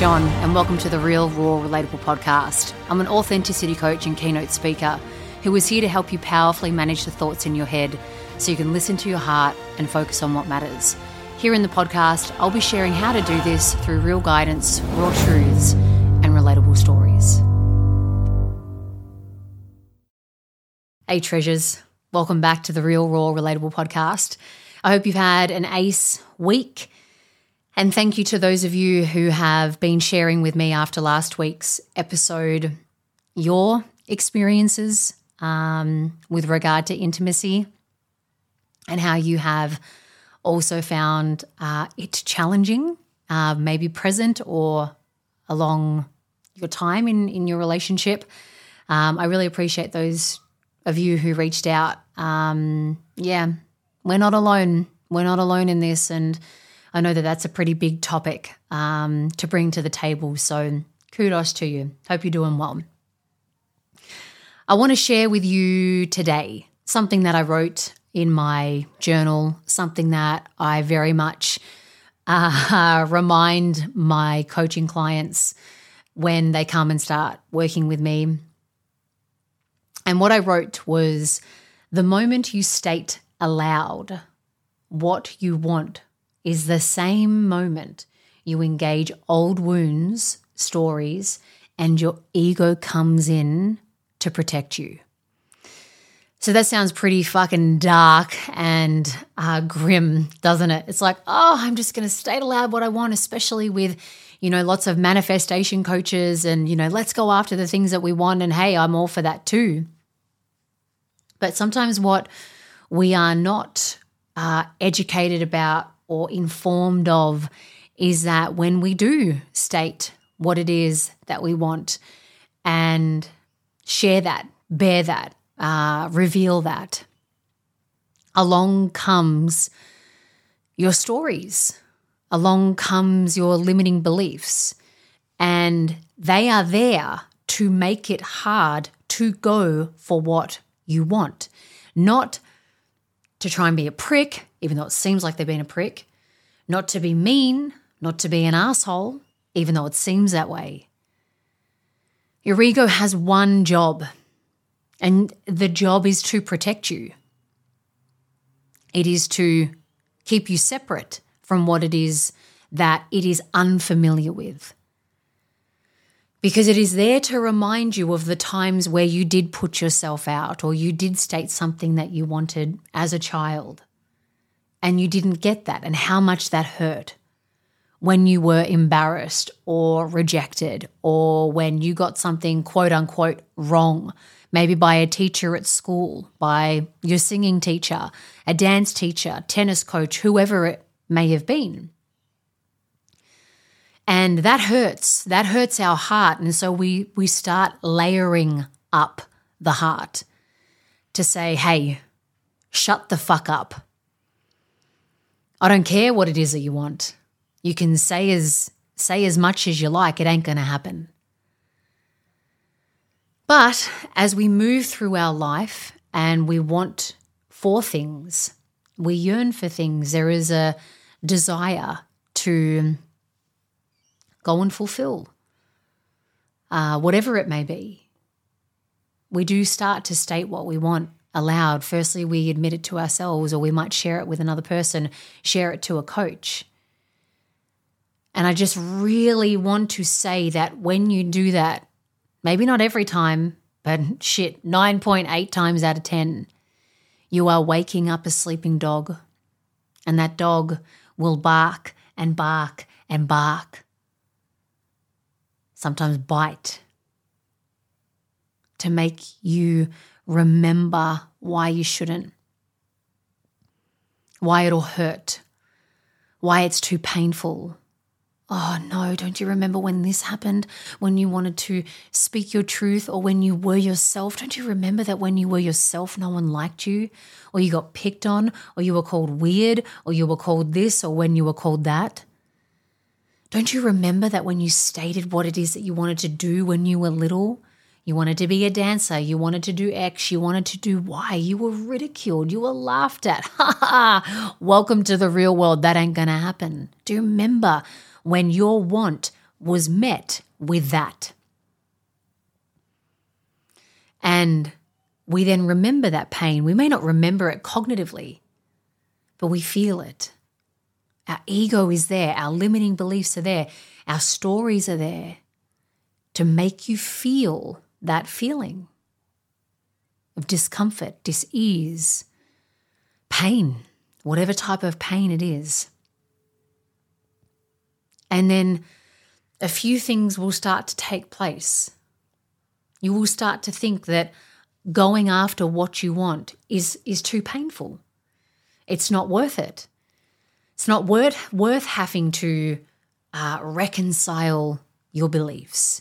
John, and welcome to the Real, Raw, Relatable podcast. I'm an authenticity coach and keynote speaker who is here to help you powerfully manage the thoughts in your head so you can listen to your heart and focus on what matters. Here in the podcast, I'll be sharing how to do this through real guidance, raw truths, and relatable stories. Hey, treasures. Welcome back to the Real, Raw, Relatable podcast. I hope you've had an ace week. And thank you to those of you who have been sharing with me after last week's episode your experiences um, with regard to intimacy and how you have also found uh, it challenging, uh, maybe present or along your time in, in your relationship. Um, I really appreciate those of you who reached out. Um, yeah, we're not alone. We're not alone in this. And I know that that's a pretty big topic um, to bring to the table. So kudos to you. Hope you're doing well. I want to share with you today something that I wrote in my journal, something that I very much uh, remind my coaching clients when they come and start working with me. And what I wrote was the moment you state aloud what you want is the same moment you engage old wounds, stories, and your ego comes in to protect you. So that sounds pretty fucking dark and uh, grim, doesn't it? It's like, oh, I'm just going to state aloud what I want, especially with, you know, lots of manifestation coaches and, you know, let's go after the things that we want. And hey, I'm all for that too. But sometimes what we are not uh, educated about or informed of is that when we do state what it is that we want and share that, bear that, uh, reveal that. Along comes your stories, along comes your limiting beliefs, and they are there to make it hard to go for what you want, not to try and be a prick, even though it seems like they've been a prick, not to be mean, not to be an asshole, even though it seems that way. Your ego has one job, and the job is to protect you. It is to keep you separate from what it is that it is unfamiliar with. Because it is there to remind you of the times where you did put yourself out or you did state something that you wanted as a child. And you didn't get that. And how much that hurt when you were embarrassed or rejected or when you got something quote unquote wrong. Maybe by a teacher at school, by your singing teacher, a dance teacher, tennis coach, whoever it may have been. And that hurts. That hurts our heart. And so we, we start layering up the heart to say, hey, shut the fuck up. I don't care what it is that you want. You can say as say as much as you like, it ain't gonna happen. But as we move through our life and we want for things, we yearn for things, there is a desire to go and fulfill uh, whatever it may be. We do start to state what we want aloud. Firstly, we admit it to ourselves, or we might share it with another person, share it to a coach. And I just really want to say that when you do that, Maybe not every time, but shit, 9.8 times out of 10, you are waking up a sleeping dog. And that dog will bark and bark and bark. Sometimes bite to make you remember why you shouldn't, why it'll hurt, why it's too painful, Oh no, don't you remember when this happened? When you wanted to speak your truth or when you were yourself? Don't you remember that when you were yourself, no one liked you? Or you got picked on? Or you were called weird? Or you were called this? Or when you were called that? Don't you remember that when you stated what it is that you wanted to do when you were little? You wanted to be a dancer. You wanted to do X. You wanted to do Y. You were ridiculed. You were laughed at. Ha ha. Welcome to the real world. That ain't to happen. Do you remember when your want was met with that. And we then remember that pain. We may not remember it cognitively, but we feel it. Our ego is there, our limiting beliefs are there, our stories are there to make you feel that feeling of discomfort, dis-ease, pain, whatever type of pain it is. And then a few things will start to take place. You will start to think that going after what you want is, is too painful. It's not worth it. It's not worth, worth having to uh, reconcile your beliefs,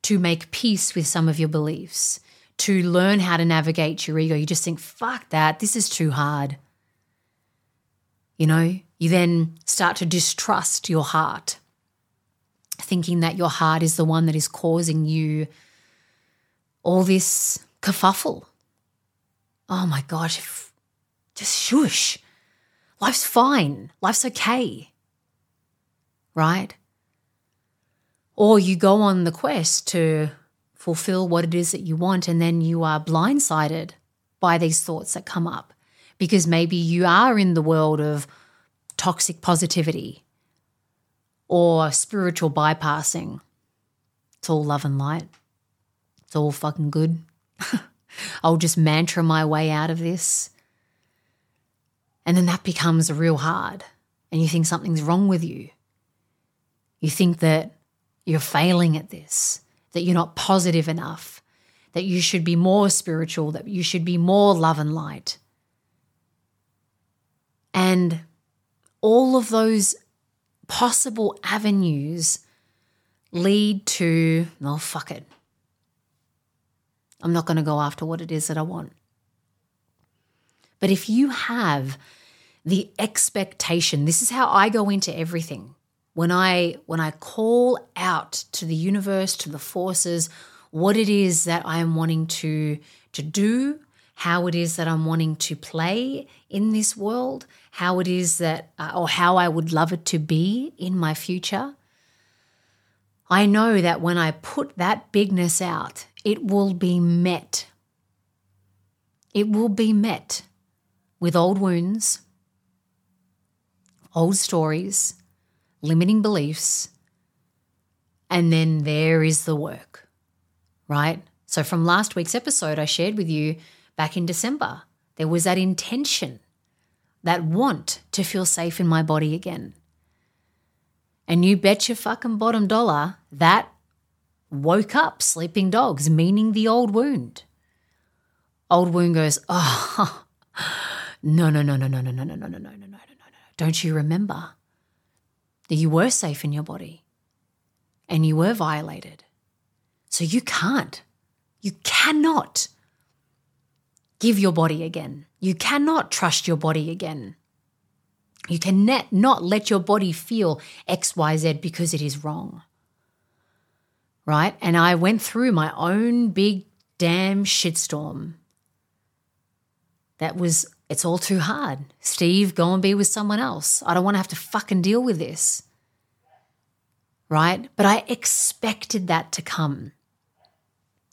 to make peace with some of your beliefs, to learn how to navigate your ego. You just think, fuck that, this is too hard. You know, you then start to distrust your heart, thinking that your heart is the one that is causing you all this kerfuffle. Oh my gosh, just shush. Life's fine. Life's okay. Right? Or you go on the quest to fulfill what it is that you want, and then you are blindsided by these thoughts that come up because maybe you are in the world of toxic positivity or spiritual bypassing. It's all love and light. It's all fucking good. I'll just mantra my way out of this. And then that becomes real hard. And you think something's wrong with you. You think that you're failing at this, that you're not positive enough, that you should be more spiritual, that you should be more love and light. And all of those possible avenues lead to, oh, fuck it. I'm not going to go after what it is that I want. But if you have the expectation, this is how I go into everything. When I when I call out to the universe, to the forces, what it is that I am wanting to to do, how it is that I'm wanting to play in this world, how it is that, uh, or how I would love it to be in my future. I know that when I put that bigness out, it will be met. It will be met with old wounds, old stories, limiting beliefs, and then there is the work, right? So, from last week's episode, I shared with you back in December, there was that intention, that want to feel safe in my body again. And you bet your fucking bottom dollar that woke up sleeping dogs, meaning the old wound. Old wound goes, oh, no, no, no, no, no, no, no, no, no, no, no, no, no, no, no. Don't you remember that you were safe in your body and you were violated? So you can't, you cannot give your body again. You cannot trust your body again. You can not let your body feel XYZ because it is wrong. Right? And I went through my own big damn shitstorm. That was, it's all too hard. Steve, go and be with someone else. I don't want to have to fucking deal with this. Right? But I expected that to come.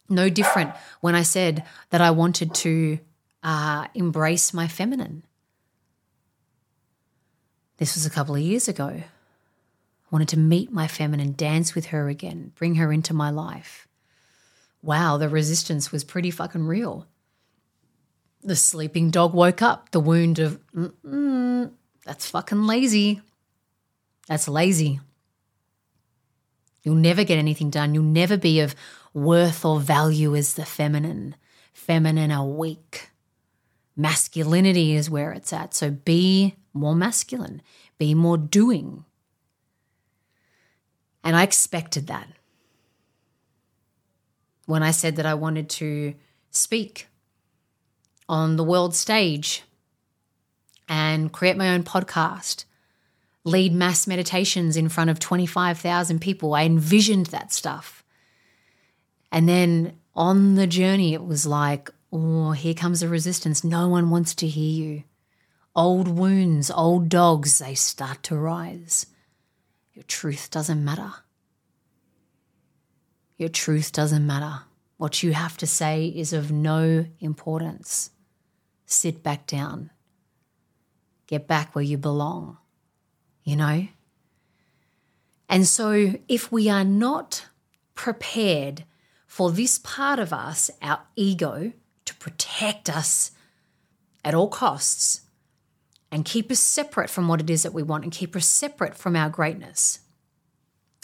No different when I said that I wanted to uh, embrace my feminine. This was a couple of years ago. I wanted to meet my feminine, dance with her again, bring her into my life. Wow, the resistance was pretty fucking real. The sleeping dog woke up, the wound of, that's fucking lazy. That's lazy. You'll never get anything done. You'll never be of worth or value as the feminine. Feminine are weak. Masculinity is where it's at. So be more masculine, be more doing. And I expected that. When I said that I wanted to speak on the world stage and create my own podcast, lead mass meditations in front of 25,000 people, I envisioned that stuff. And then on the journey, it was like, oh, here comes the resistance. No one wants to hear you. Old wounds, old dogs, they start to rise. your truth doesn't matter. Your truth doesn't matter. What you have to say is of no importance. Sit back down. Get back where you belong, you know? And so, if we are not prepared for this part of us, our ego, to protect us at all costs and keep us separate from what it is that we want and keep us separate from our greatness,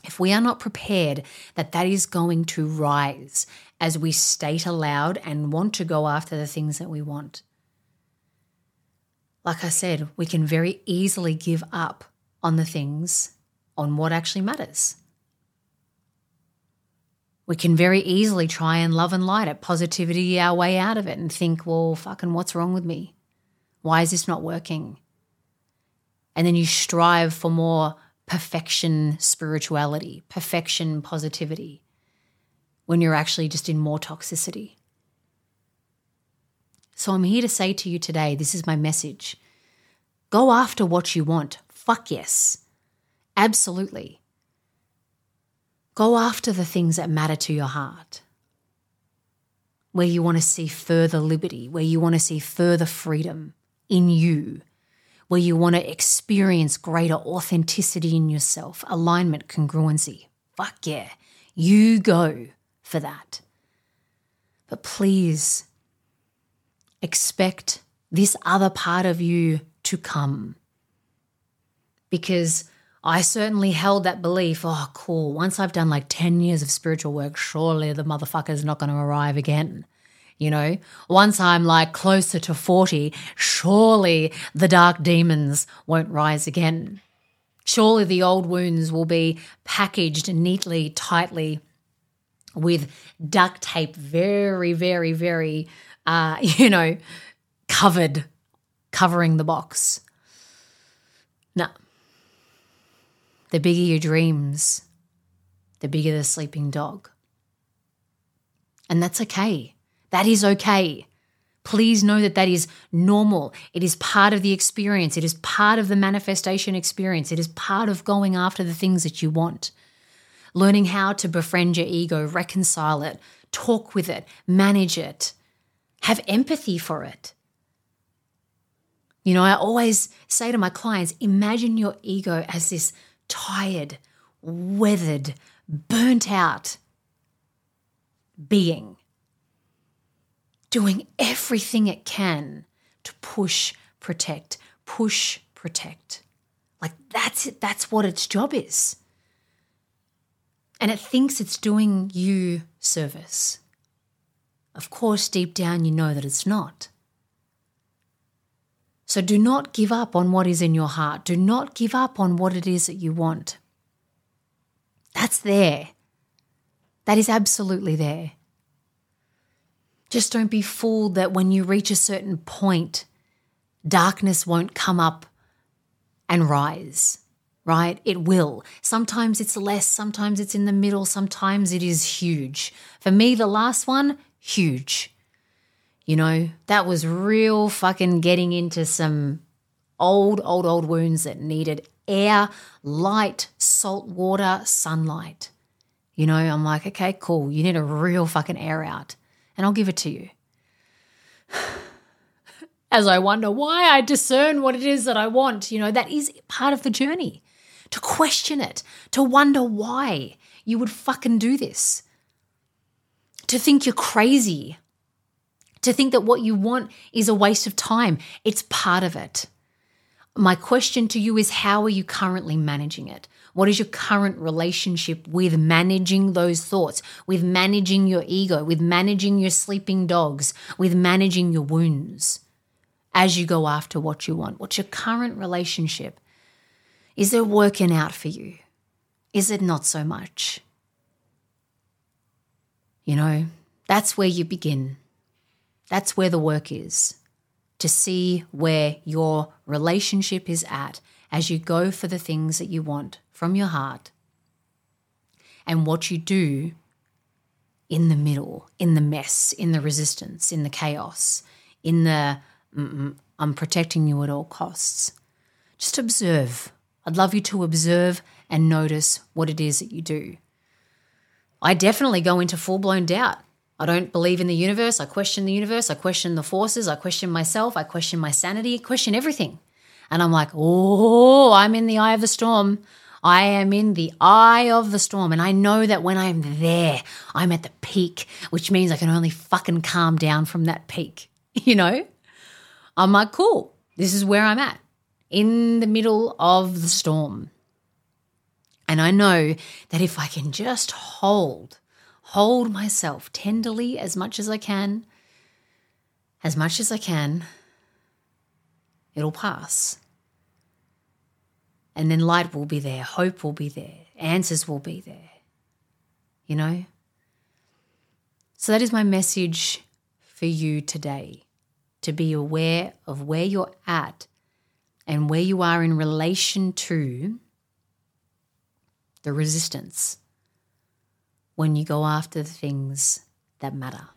if we are not prepared that that is going to rise as we state aloud and want to go after the things that we want, like I said, we can very easily give up on the things, on what actually matters. We can very easily try and love and light it, positivity our way out of it, and think, well, fucking, what's wrong with me? Why is this not working? And then you strive for more perfection spirituality, perfection positivity, when you're actually just in more toxicity. So I'm here to say to you today this is my message. Go after what you want. Fuck yes. Absolutely. Go after the things that matter to your heart. Where you want to see further liberty, where you want to see further freedom in you, where you want to experience greater authenticity in yourself, alignment, congruency. Fuck yeah, you go for that. But please expect this other part of you to come. Because I certainly held that belief oh, cool, once I've done like 10 years of spiritual work, surely the motherfucker's not going to arrive again. You know, once I'm like closer to 40, surely the dark demons won't rise again. Surely the old wounds will be packaged neatly, tightly with duct tape, very, very, very, uh, you know, covered, covering the box. No. The bigger your dreams, the bigger the sleeping dog. And that's okay. That is okay. Please know that that is normal. It is part of the experience. It is part of the manifestation experience. It is part of going after the things that you want. Learning how to befriend your ego, reconcile it, talk with it, manage it, have empathy for it. You know, I always say to my clients imagine your ego as this tired, weathered, burnt out being doing everything it can to push, protect, push, protect. Like that's it, that's what its job is. And it thinks it's doing you service. Of course, deep down, you know that it's not. So do not give up on what is in your heart. Do not give up on what it is that you want. That's there. That is absolutely there. Just don't be fooled that when you reach a certain point, darkness won't come up and rise, right? It will. Sometimes it's less, sometimes it's in the middle, sometimes it is huge. For me, the last one, huge. You know, that was real fucking getting into some old, old, old wounds that needed air, light, salt water, sunlight. You know, I'm like, okay, cool. You need a real fucking air out and I'll give it to you. As I wonder why I discern what it is that I want, you know, that is part of the journey. To question it, to wonder why you would fucking do this, to think you're crazy, to think that what you want is a waste of time. It's part of it. My question to you is how are you currently managing it? What is your current relationship with managing those thoughts, with managing your ego, with managing your sleeping dogs, with managing your wounds as you go after what you want? What's your current relationship? Is it working out for you? Is it not so much? You know, that's where you begin. That's where the work is to see where your relationship is at as you go for the things that you want from your heart and what you do in the middle, in the mess, in the resistance, in the chaos, in the mm, mm, I'm protecting you at all costs. Just observe. I'd love you to observe and notice what it is that you do. I definitely go into full blown doubt. I don't believe in the universe. I question the universe. I question the forces. I question myself. I question my sanity. I question everything. And I'm like, oh, I'm in the eye of the storm. I am in the eye of the storm. And I know that when I'm there, I'm at the peak, which means I can only fucking calm down from that peak. You know? I'm like, cool, this is where I'm at in the middle of the storm. And I know that if I can just hold, hold myself tenderly as much as I can, as much as I can, it'll pass. And then light will be there, hope will be there, answers will be there. You know? So that is my message for you today to be aware of where you're at and where you are in relation to the resistance when you go after the things that matter.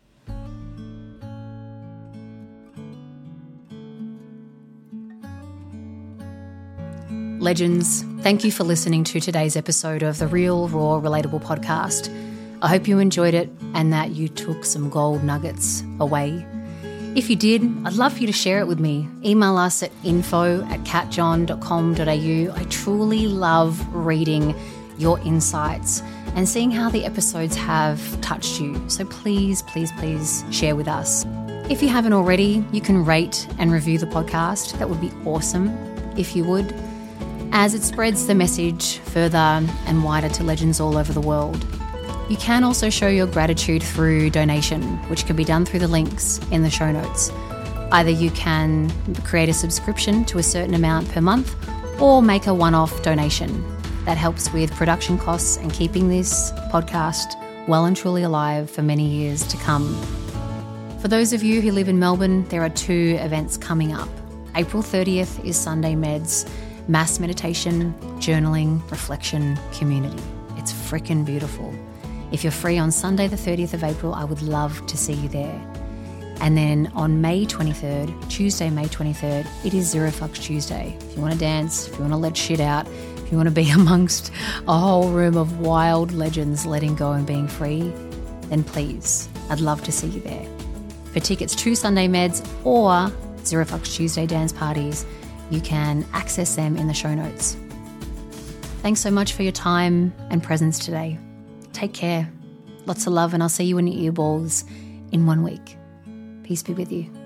Legends, thank you for listening to today's episode of the Real, Raw, Relatable podcast. I hope you enjoyed it and that you took some gold nuggets away. If you did, I'd love for you to share it with me. Email us at info at catjohn.com.au. I truly love reading your insights and seeing how the episodes have touched you. So please, please, please share with us. If you haven't already, you can rate and review the podcast. That would be awesome if you would as it spreads the message further and wider to legends all over the world. You can also show your gratitude through donation, which can be done through the links in the show notes. Either you can create a subscription to a certain amount per month or make a one off donation. That helps with production costs and keeping this podcast well and truly alive for many years to come. For those of you who live in Melbourne, there are two events coming up. April 30th is Sunday Meds mass meditation, journaling, reflection, community. It's freaking beautiful. If you're free on Sunday, the 30th of April, I would love to see you there. And then on May 23rd, Tuesday, May 23rd, it is Zero Fucks Tuesday. If you want to dance, if you want to let shit out, if you want to be amongst a whole room of wild legends letting go and being free, then please, I'd love to see you there. For tickets to Sunday Meds or Zero Fucks Tuesday dance parties, you can access them in the show notes. Thanks so much for your time and presence today. Take care. Lots of love, and I'll see you in your earballs in one week. Peace be with you.